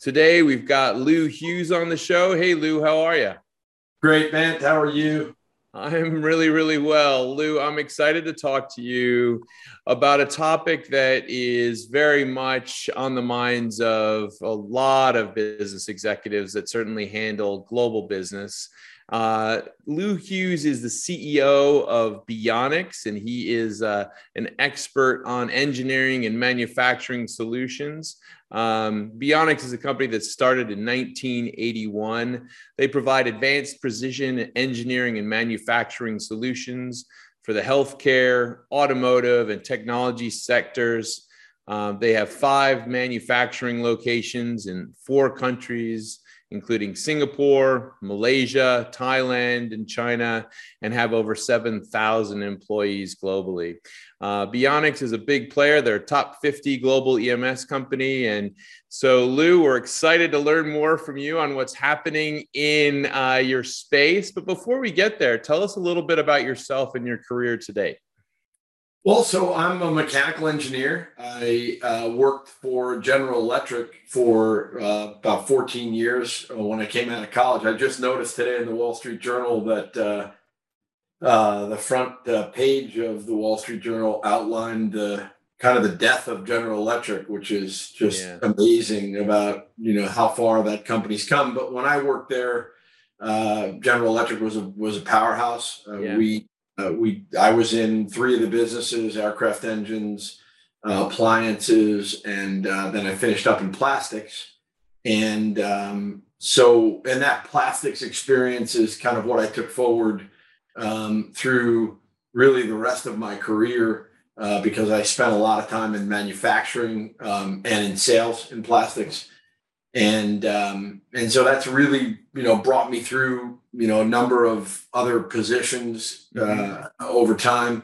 Today we've got Lou Hughes on the show. Hey, Lou, how are you? Great, Bant. How are you? I'm really, really well. Lou, I'm excited to talk to you about a topic that is very much on the minds of a lot of business executives that certainly handle global business. Uh, Lou Hughes is the CEO of Beyonics, and he is uh, an expert on engineering and manufacturing solutions. Um, Beyonics is a company that started in 1981. They provide advanced precision engineering and manufacturing solutions for the healthcare, automotive, and technology sectors. Um, they have five manufacturing locations in four countries, including Singapore, Malaysia, Thailand, and China, and have over 7,000 employees globally. Uh, Beyonics is a big player. They're a top 50 global EMS company. And so, Lou, we're excited to learn more from you on what's happening in uh, your space. But before we get there, tell us a little bit about yourself and your career today. Well, so I'm a mechanical engineer. I uh, worked for General Electric for uh, about 14 years when I came out of college. I just noticed today in the Wall Street Journal that uh, uh, the front uh, page of the Wall Street Journal outlined the kind of the death of General Electric, which is just yeah. amazing about you know how far that company's come. But when I worked there, uh, General Electric was a was a powerhouse. Uh, yeah. We uh, we I was in three of the businesses: aircraft engines, appliances, and then I finished up in plastics. And um, so, and that plastics experience is kind of what I took forward um, through really the rest of my career uh, because I spent a lot of time in manufacturing um, and in sales in plastics, and um, and so that's really you know brought me through you know a number of other positions uh, mm-hmm. over time,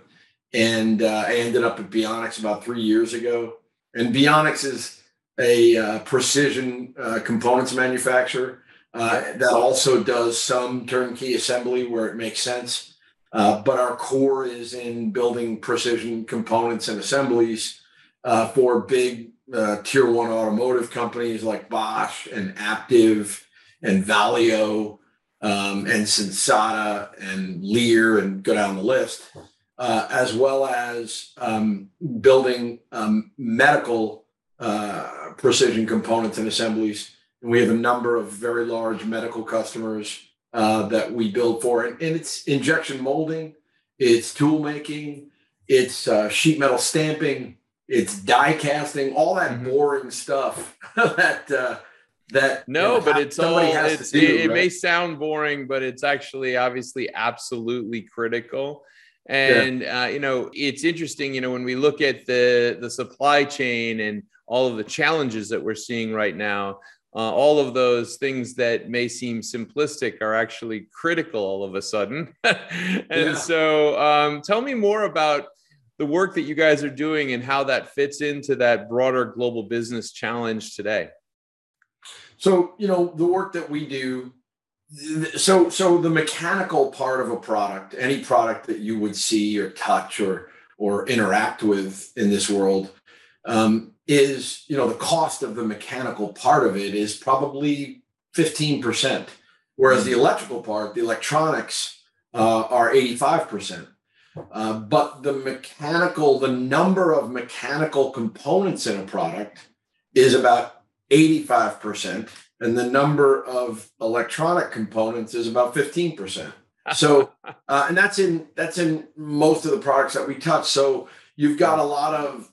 and uh, I ended up at Beyonics about three years ago, and Beyonics is a uh, precision uh, components manufacturer. Uh, that also does some turnkey assembly where it makes sense. Uh, but our core is in building precision components and assemblies uh, for big uh, tier one automotive companies like Bosch and Aptiv and Valeo um, and Sensata and Lear and go down the list, uh, as well as um, building um, medical precision components and assemblies and we have a number of very large medical customers uh, that we build for. And, and, it's injection molding, it's tool making, it's uh, sheet metal stamping, it's die casting, all that mm-hmm. boring stuff that. Uh, that no, you know, but it's all it's, do, it, right? it may sound boring, but it's actually obviously absolutely critical. And yeah. uh, you know, it's interesting. You know, when we look at the the supply chain and all of the challenges that we're seeing right now, uh, all of those things that may seem simplistic are actually critical all of a sudden. and yeah. so, um, tell me more about the work that you guys are doing and how that fits into that broader global business challenge today. So, you know, the work that we do. So, so the mechanical part of a product, any product that you would see or touch or or interact with in this world, um, is you know the cost of the mechanical part of it is probably 15% whereas the electrical part the electronics uh, are 85% uh, but the mechanical the number of mechanical components in a product is about 85% and the number of electronic components is about 15% so uh, and that's in that's in most of the products that we touch so you've got a lot of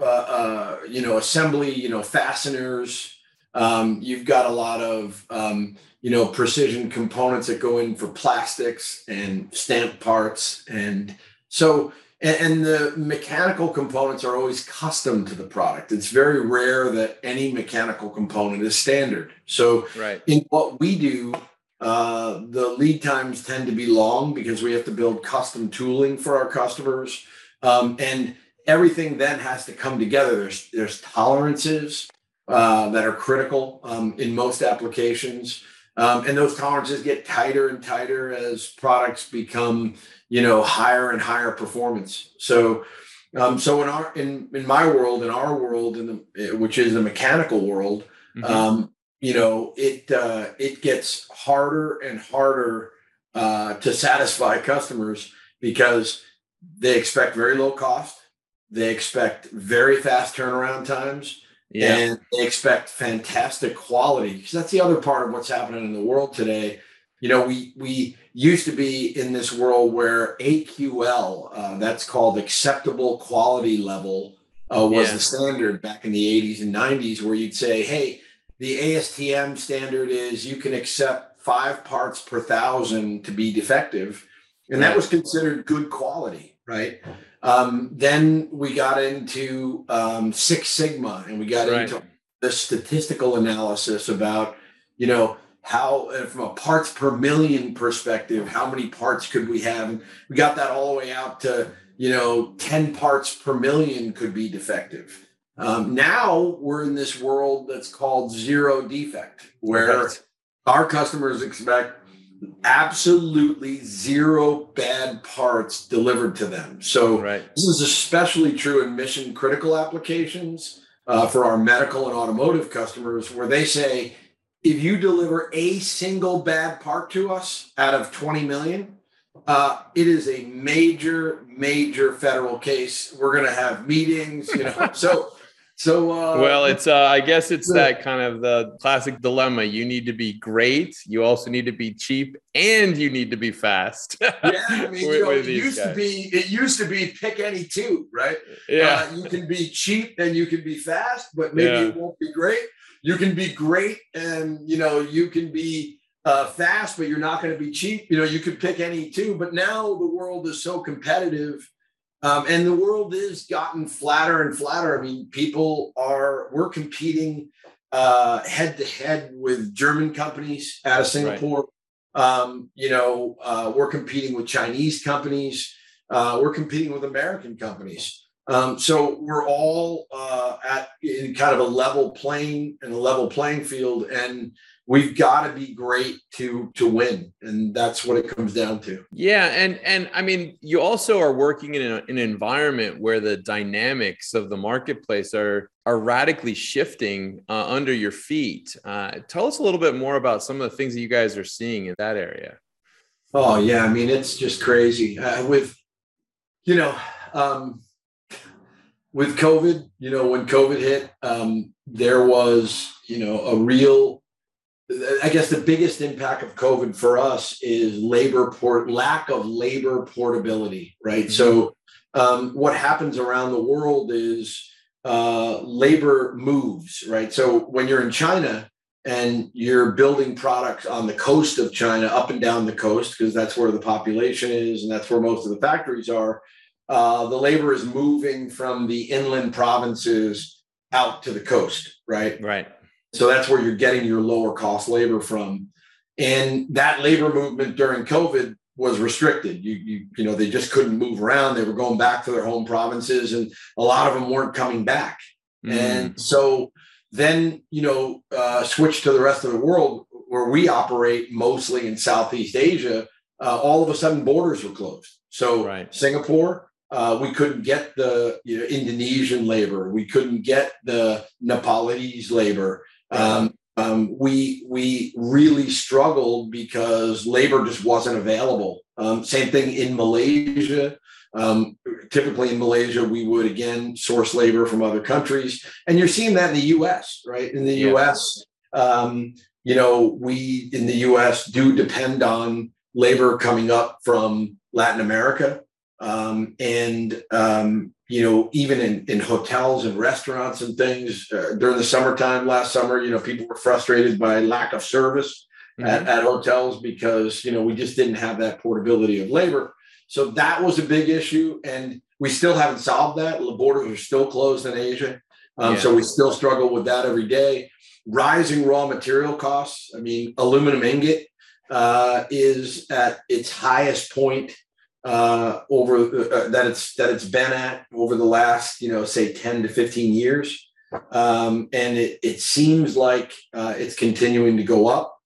uh, uh, you know, assembly, you know, fasteners. Um, you've got a lot of, um, you know, precision components that go in for plastics and stamp parts. And so, and, the mechanical components are always custom to the product. It's very rare that any mechanical component is standard. So, right. in what we do, uh, the lead times tend to be long because we have to build custom tooling for our customers, um, and everything then has to come together. There's there's tolerances uh, that are critical um, in most applications, um, and those tolerances get tighter and tighter as products become you know higher and higher performance. So. Um, so in our in in my world, in our world, in the which is the mechanical world, mm-hmm. um, you know, it uh, it gets harder and harder uh, to satisfy customers because they expect very low cost, they expect very fast turnaround times, yeah. and they expect fantastic quality. Because that's the other part of what's happening in the world today. You know, we we used to be in this world where AQL, uh, that's called acceptable quality level, uh, was yeah. the standard back in the 80s and 90s, where you'd say, hey the ASTM standard is you can accept five parts per thousand to be defective. And that was considered good quality, right? Um, then we got into um, Six Sigma and we got right. into the statistical analysis about, you know, how uh, from a parts per million perspective, how many parts could we have? And we got that all the way out to, you know, 10 parts per million could be defective. Um, now we're in this world that's called zero defect, where right. our customers expect absolutely zero bad parts delivered to them. So right. this is especially true in mission critical applications uh, for our medical and automotive customers, where they say, if you deliver a single bad part to us out of 20 million, uh, it is a major, major federal case. We're going to have meetings, you know. so so uh, well, it's uh, I guess it's that kind of the classic dilemma. You need to be great, you also need to be cheap, and you need to be fast. yeah, I mean, with, you know, it used guys. to be it used to be pick any two, right? Yeah, uh, you can be cheap and you can be fast, but maybe yeah. it won't be great. You can be great and you know you can be uh, fast, but you're not going to be cheap. You know, you could pick any two. But now the world is so competitive um, and the world is gotten flatter and flatter. I mean, people are, we're competing head to head with German companies out of Singapore. Right. Um, you know, uh, we're competing with Chinese companies. Uh, we're competing with American companies. Um, so we're all uh, at in kind of a level playing and a level playing field, and we've got to be great to to win and that's what it comes down to. Yeah and and i mean you also are working in a, an environment where the dynamics of the marketplace are are radically shifting uh, under your feet. Uh, tell us a little bit more about some of the things that you guys are seeing in that area. Oh yeah i mean it's just crazy. Uh, with you know um, with covid you know when covid hit um, there was you know a real I guess the biggest impact of COVID for us is labor port lack of labor portability, right? Mm-hmm. So um, what happens around the world is uh, labor moves, right? So when you're in China and you're building products on the coast of China, up and down the coast, because that's where the population is and that's where most of the factories are, uh, the labor is moving from the inland provinces out to the coast, right? Right. So that's where you're getting your lower cost labor from. And that labor movement during COVID was restricted. You, you, you know, they just couldn't move around. They were going back to their home provinces, and a lot of them weren't coming back. Mm. And so then, you know, uh, switch to the rest of the world where we operate mostly in Southeast Asia. Uh, all of a sudden, borders were closed. So right. Singapore, uh, we couldn't get the you know, Indonesian labor. We couldn't get the Nepalese labor. Um, um, we we really struggled because labor just wasn't available. Um, same thing in Malaysia. Um, typically in Malaysia, we would again source labor from other countries, and you're seeing that in the U.S. Right in the yeah. U.S. Um, you know, we in the U.S. do depend on labor coming up from Latin America, um, and um, you know, even in, in hotels and restaurants and things uh, during the summertime last summer, you know, people were frustrated by lack of service mm-hmm. at, at hotels because, you know, we just didn't have that portability of labor. So that was a big issue. And we still haven't solved that. The borders are still closed in Asia. Um, Yeah. So we still struggle with that every day. Rising raw material costs. I mean, aluminum ingot uh, is at its highest point uh, over uh, that it's that it's been at over the last you know say 10 to 15 years. Um, and it, it seems like uh, it's continuing to go up.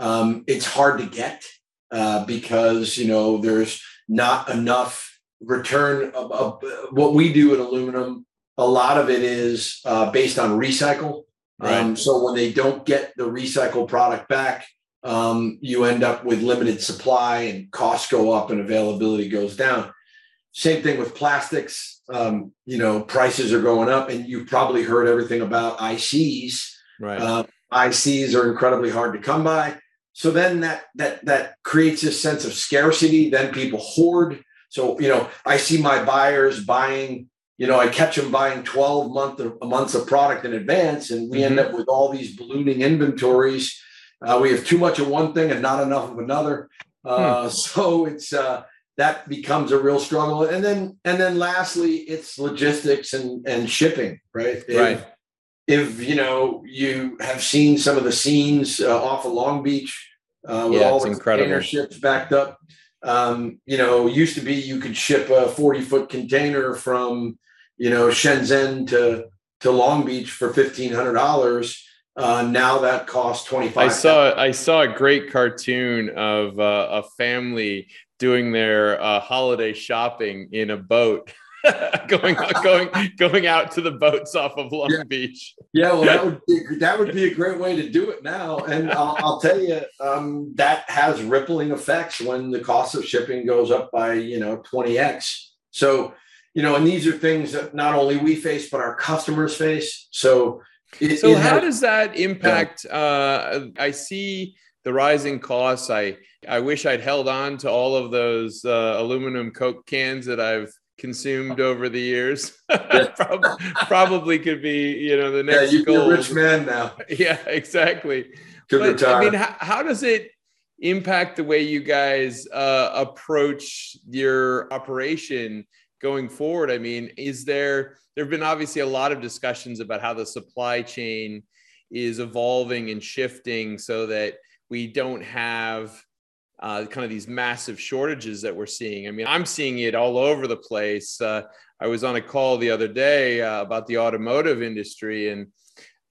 Um, it's hard to get uh, because you know there's not enough return of, of what we do in aluminum a lot of it is uh, based on recycle. Um, so when they don't get the recycled product back um, you end up with limited supply and costs go up and availability goes down. Same thing with plastics. Um, you know, prices are going up, and you've probably heard everything about ICs. Right. Uh, ICs are incredibly hard to come by. So then that that that creates a sense of scarcity. Then people hoard. So you know, I see my buyers buying. You know, I catch them buying twelve month of months of product in advance, and we end up with all these ballooning inventories. Uh, we have too much of one thing and not enough of another. Uh, So it's uh, that becomes a real struggle. And then and then lastly, it's logistics and and shipping, right? If- Right. If you know you have seen some of the scenes uh, off of Long Beach uh, with Yeah, all the incredible. container ships backed up. Um, you know, used to be you could ship a 40 foot container from, you know, Shenzhen to, to Long Beach for $1,500. Uh, now that costs 25. I saw I saw a great cartoon of uh, a family doing their uh, holiday shopping in a boat, going going going out to the boats off of Long Yeah. Beach. Yeah, well, that would be, that would be a great way to do it now. And I'll, I'll tell you, um, that has rippling effects when the cost of shipping goes up by you know 20x. So, you know, and these are things that not only we face, but our customers face. So, it, So it how has- does that impact? Uh, I see the rising costs. I I wish I'd held on to all of those uh, aluminum Coke cans that I've consumed over the years. Prob- Probably could be you know the yeah, next you, you're a rich man now. Yeah, exactly. Could but retire. I mean, how, how does it impact the way you guys uh, approach your operation going forward? I mean, is there there have been obviously a lot of discussions about how the supply chain is evolving and shifting so that we don't have uh, kind of these massive shortages that we're seeing. I mean, I'm seeing it all over the place. Uh, I was on a call the other day uh, about the automotive industry and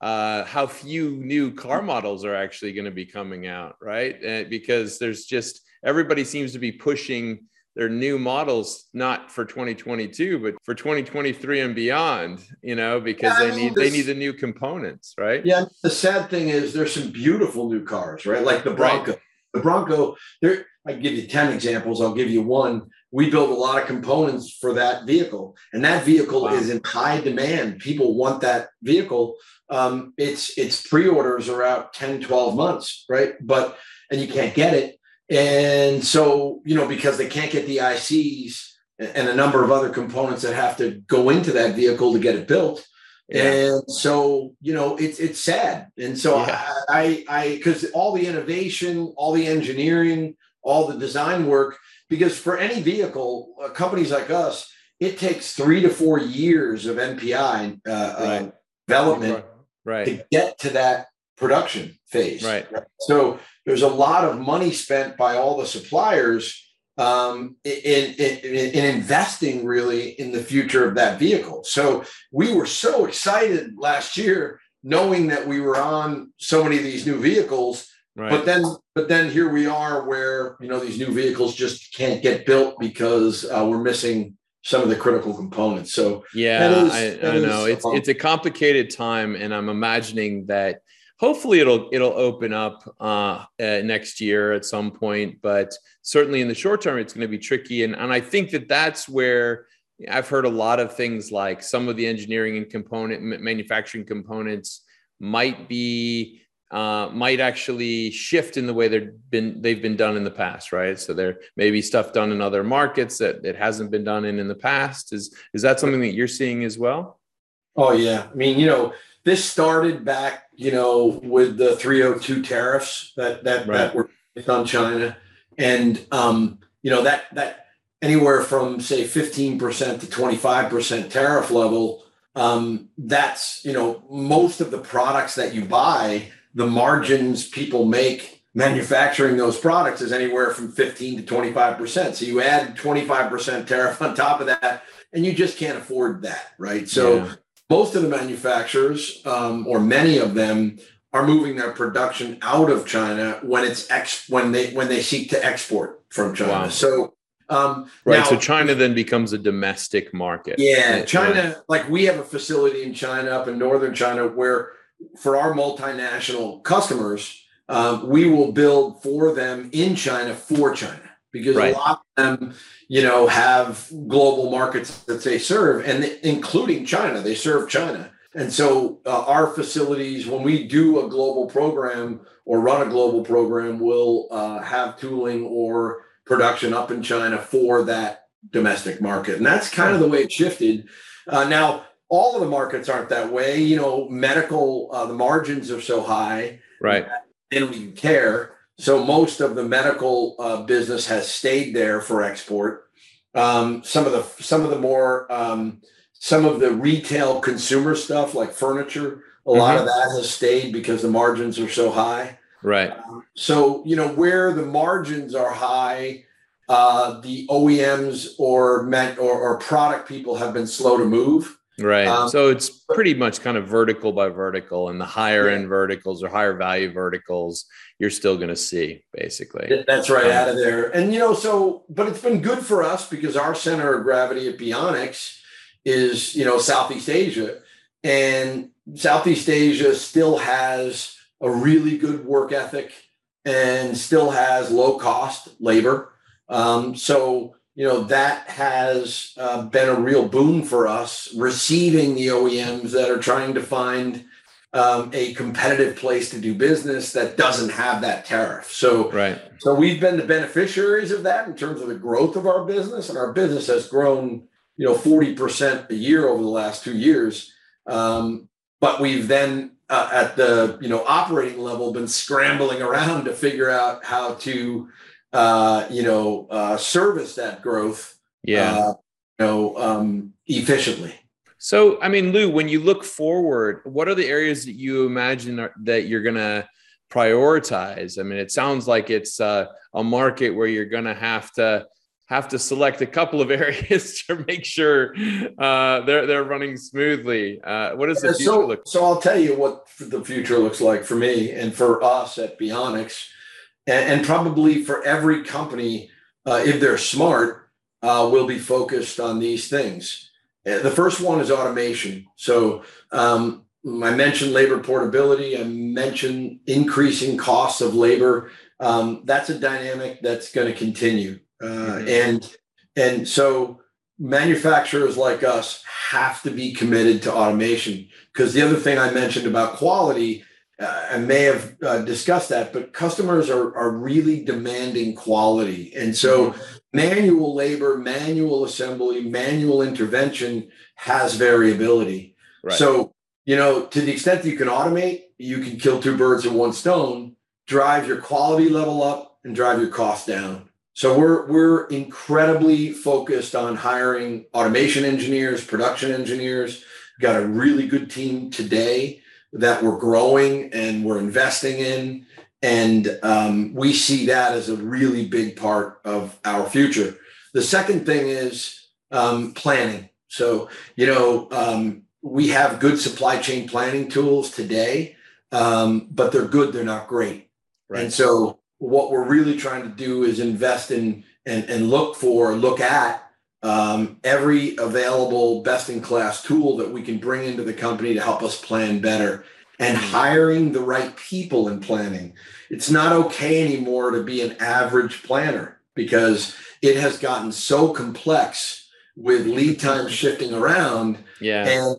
uh, how few new car models are actually going to be coming out, right? Because there's just everybody seems to be pushing their new models not for 2022 but for 2023 and beyond you know because Yeah, they need they need the new components right Yeah, the sad thing is there's some beautiful new cars, right? Like the Right. Bronco. The Bronco, there I can give you 10 examples. I'll give you one. We build a lot of components for that vehicle, and that vehicle Wow. is in high demand. People want that vehicle. Um, it's its pre-orders are out 10, 12 months, right? But and you can't get it. And so, you know, because they can't get the ICs and a number of other components that have to go into that vehicle to get it built. And so, you know, it's it's sad. And so Yeah. I I because all the innovation, all the engineering, all the design work, because for any vehicle, uh, companies like us, it takes three to four years of NPI uh, uh, Right. development right to get to that production phase. Right. So there's a lot of money spent by all the suppliers um, in, in, in, in investing really in the future of that vehicle. So we were so excited last year knowing that we were on so many of these new vehicles right but then but then here we are where you know these new vehicles just can't get built because uh, we're missing some of the critical components so Yeah, is- I, I know it's it's a complicated time, and I'm imagining that hopefully it'll it'll open up uh, uh, next year at some point. But certainly in the short term, it's going to be tricky, and and I think that that's where I've heard a lot of things like some of the engineering and component manufacturing components might be. Uh, might actually shift in the way they've been they've been done in the past, right? So there may be stuff done in other markets that it hasn't been done in in the past. Is is that something that you're seeing as well? Oh yeah, I mean, you know, this started back, you know, with the 302 tariffs that that Right. that were on China, and um, you know that that anywhere from say 15% to 25% tariff level, um, that's you know most of the products that you buy, the margins people make manufacturing those products is anywhere from 15 to 25%. So you add 25% tariff on top of that, and you just can't afford that, right? So yeah. Most of the manufacturers, um, or many of them, are moving their production out of China when it's ex when they when they seek to export from China. Wow. So um, right. Now, so China then becomes a domestic market. Yeah, China. Like we have a facility in China, up in northern China, where for our multinational customers, um, we will build for them in China for China because right. a lot of them, you know, have global markets that they serve, and including China, they serve China. And so uh, our facilities, when we do a global program or run a global program, will uh, have tooling or production up in China for that domestic market. And that's kind of the way it shifted. Uh, now, all of the markets aren't that way. You know, medical, uh, the margins are so high. Right. They don't even care. So most of the medical uh, business has stayed there for export. Um, some of the some of the more um, some of the retail consumer stuff like furniture, a mm-hmm. lot of that has stayed because the margins are so high. Right. so, you know, where the margins are high, uh, the OEMs or, met, or, or product people have been slow to move. Right. Um, so it's pretty much kind of vertical by vertical, and the higher yeah. end verticals or higher value verticals, you're still going to see basically. That's right um, out of there. And, you know, so, but it's been good for us because our center of gravity at Beyonics is, you know, Southeast Asia. And Southeast Asia still has a really good work ethic and still has low cost labor. Um, so, you know, that has uh, been a real boon for us receiving the OEMs that are trying to find um, a competitive place to do business that doesn't have that tariff. So, right. So we've been the beneficiaries of that in terms of the growth of our business, and our business has grown, you know, forty percent a year over the last two years. Um, but we've then uh, at the you know operating level been scrambling around to figure out how to uh, you know uh, service that growth yeah uh, you know um, efficiently so i mean lou when you look forward what are the areas that you imagine are, that you're going to prioritize i mean it sounds like it's uh, a market where you're going to have to have to select a couple of areas to make sure uh, they're they're running smoothly. Uh, what does the future so, look? So I'll tell you what the future looks like for me and for us at Beyonics, and, and probably for every company uh, if they're smart, uh, will be focused on these things. Uh, the first one is automation. So um, I mentioned labor portability. I mentioned increasing costs of labor. Um, that's a dynamic that's going to continue. Uh, mm-hmm. and and so manufacturers like us have to be committed to automation because the other thing I mentioned about quality, uh, I may have uh, discussed that, but customers are are really demanding quality, and so manual labor, manual assembly, manual intervention has variability. Right. So you know, to the extent that you can automate, you can kill two birds with one stone, drive your quality level up, and drive your cost down. So we're we're incredibly focused on hiring automation engineers, production engineers. We've got a really good team today that we're growing and we're investing in, and um, we see that as a really big part of our future. The second thing is um, planning. So you know um, we have good supply chain planning tools today, um, but they're good. They're not great. Right. And so what we're really trying to do is invest in and, and look for, look at um, every available best in class tool that we can bring into the company to help us plan better and mm-hmm. hiring the right people in planning. It's not okay anymore to be an average planner because it has gotten so complex with lead times shifting around. Yeah. And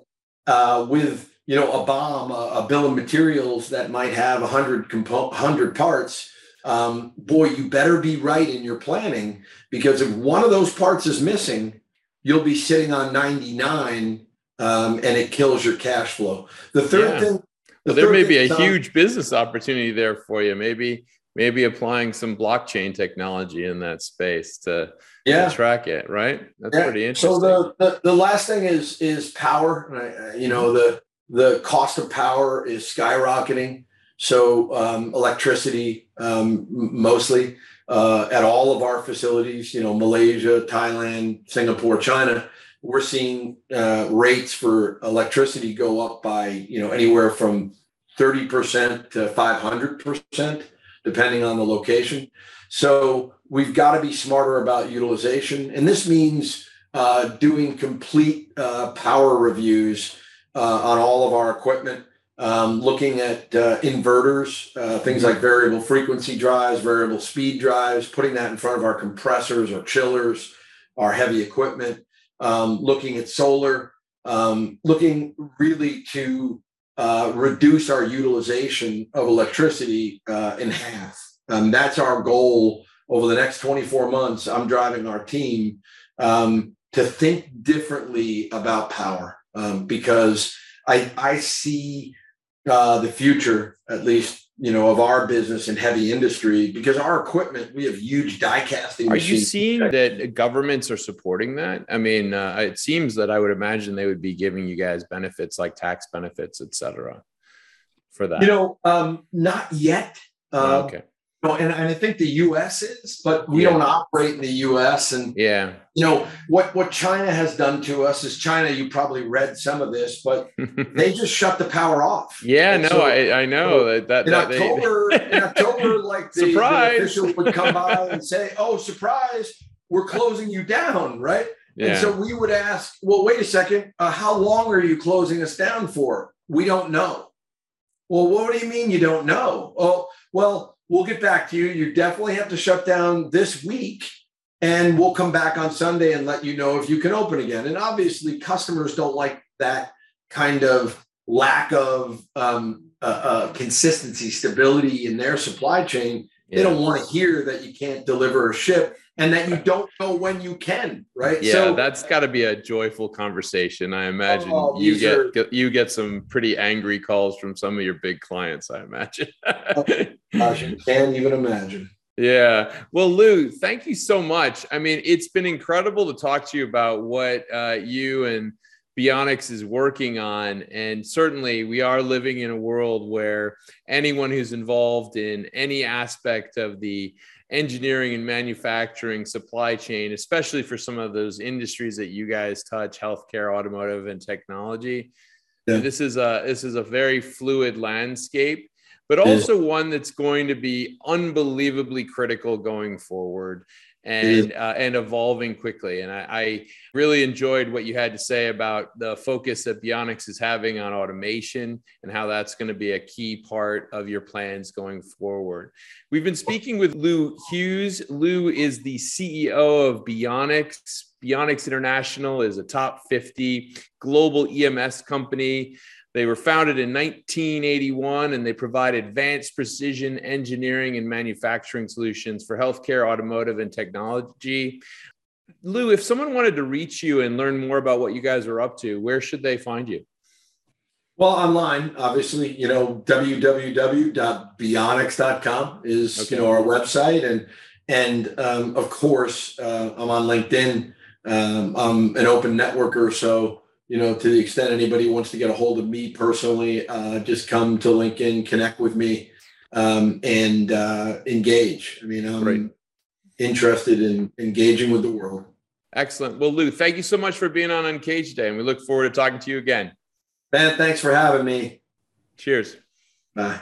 uh, with you know a BOM, a, a bill of materials that might have a hundred compo- hundred parts, um, boy, you better be right in your planning because if one of those parts is missing, you'll be sitting on 99 um, and it kills your cash flow. The third yeah. thing, the well, there may be a huge business opportunity there for you. Maybe maybe applying some blockchain technology in that space to, yeah. to track it, right? That's yeah. pretty interesting. So the, the, the last thing is is power. You know, the the cost of power is skyrocketing. So um, electricity um, mostly uh, at all of our facilities, you know, Malaysia, Thailand, Singapore, China, we're seeing uh, rates for electricity go up by, you know, anywhere from 30% to 500%, depending on the location. So we've got to be smarter about utilization. And this means uh, doing complete uh, power reviews uh, on all of our equipment, um, looking at uh, inverters, uh, things like variable frequency drives, variable speed drives, putting that in front of our compressors or chillers, our heavy equipment, um, looking at solar, um, looking really to uh, reduce our utilization of electricity uh, in half. Um, that's our goal over the next 24 months. I'm driving our team um, to think differently about power um, because I, I see uh, the future, at least you know, of our business and heavy industry because our equipment, we have huge die casting. Are you seeing that governments are supporting that? I mean, uh, it seems that I would imagine they would be giving you guys benefits like tax benefits, et cetera, for that. You know, um, not yet. Uh, okay and, and I think the U.S. is, but we yeah. don't operate in the U.S. And yeah, you know what what China has done to us is China. You probably read some of this, but they just shut the power off. Yeah, and no, so, I, I know that, that in that October. They... in October, like the, the officials would come by and say, "Oh, surprise, we're closing you down," right? Yeah. And so we would ask, "Well, wait a second, uh, how long are you closing us down for?" We don't know. Well, what do you mean you don't know? Oh, well we'll get back to you. You definitely have to shut down this week and we'll come back on Sunday and let you know if you can open again. And obviously, customers don't like that kind of lack of um, uh, uh, consistency, stability in their supply chain. Yeah. They don't want to hear that you can't deliver a ship and that you don't know when you can, right? Yeah, so, that's got to be a joyful conversation. I imagine oh, you get, are, get, you get some pretty angry calls from some of your big clients. I imagine. gosh, I can't even imagine. Yeah. Well, Lou, thank you so much. I mean, it's been incredible to talk to you about what uh, you and Beyonics is working on. And certainly, we are living in a world where anyone who's involved in any aspect of the engineering and manufacturing supply chain, especially for some of those industries that you guys touch, healthcare, automotive, and technology. Yeah. This is a this is a very fluid landscape, but also yeah. one that's going to be unbelievably critical going forward and uh, and evolving quickly. And I, I, really enjoyed what you had to say about the focus that Beyonics is having on automation and how that's going to be a key part of your plans going forward. We've been speaking with Lou Hughes. Lou is the CEO of Beyonics. Beyonics International is a top 50 global EMS company they were founded in 1981 and they provide advanced precision engineering and manufacturing solutions for healthcare, automotive, and technology. Lou, if someone wanted to reach you and learn more about what you guys are up to, where should they find you? Well, online, obviously, you know, www.beyonics.com is, okay. you know, our website. And, and um, of course, uh, I'm on LinkedIn. Um, I'm an open networker. So, you know, to the extent anybody wants to get a hold of me personally, uh, just come to LinkedIn, connect with me, um, and uh, engage. I mean, I'm right. interested in engaging with the world. Excellent. Well, Lou, thank you so much for being on Uncaged today, and we look forward to talking to you again. Ben, thanks for having me. Cheers. Bye.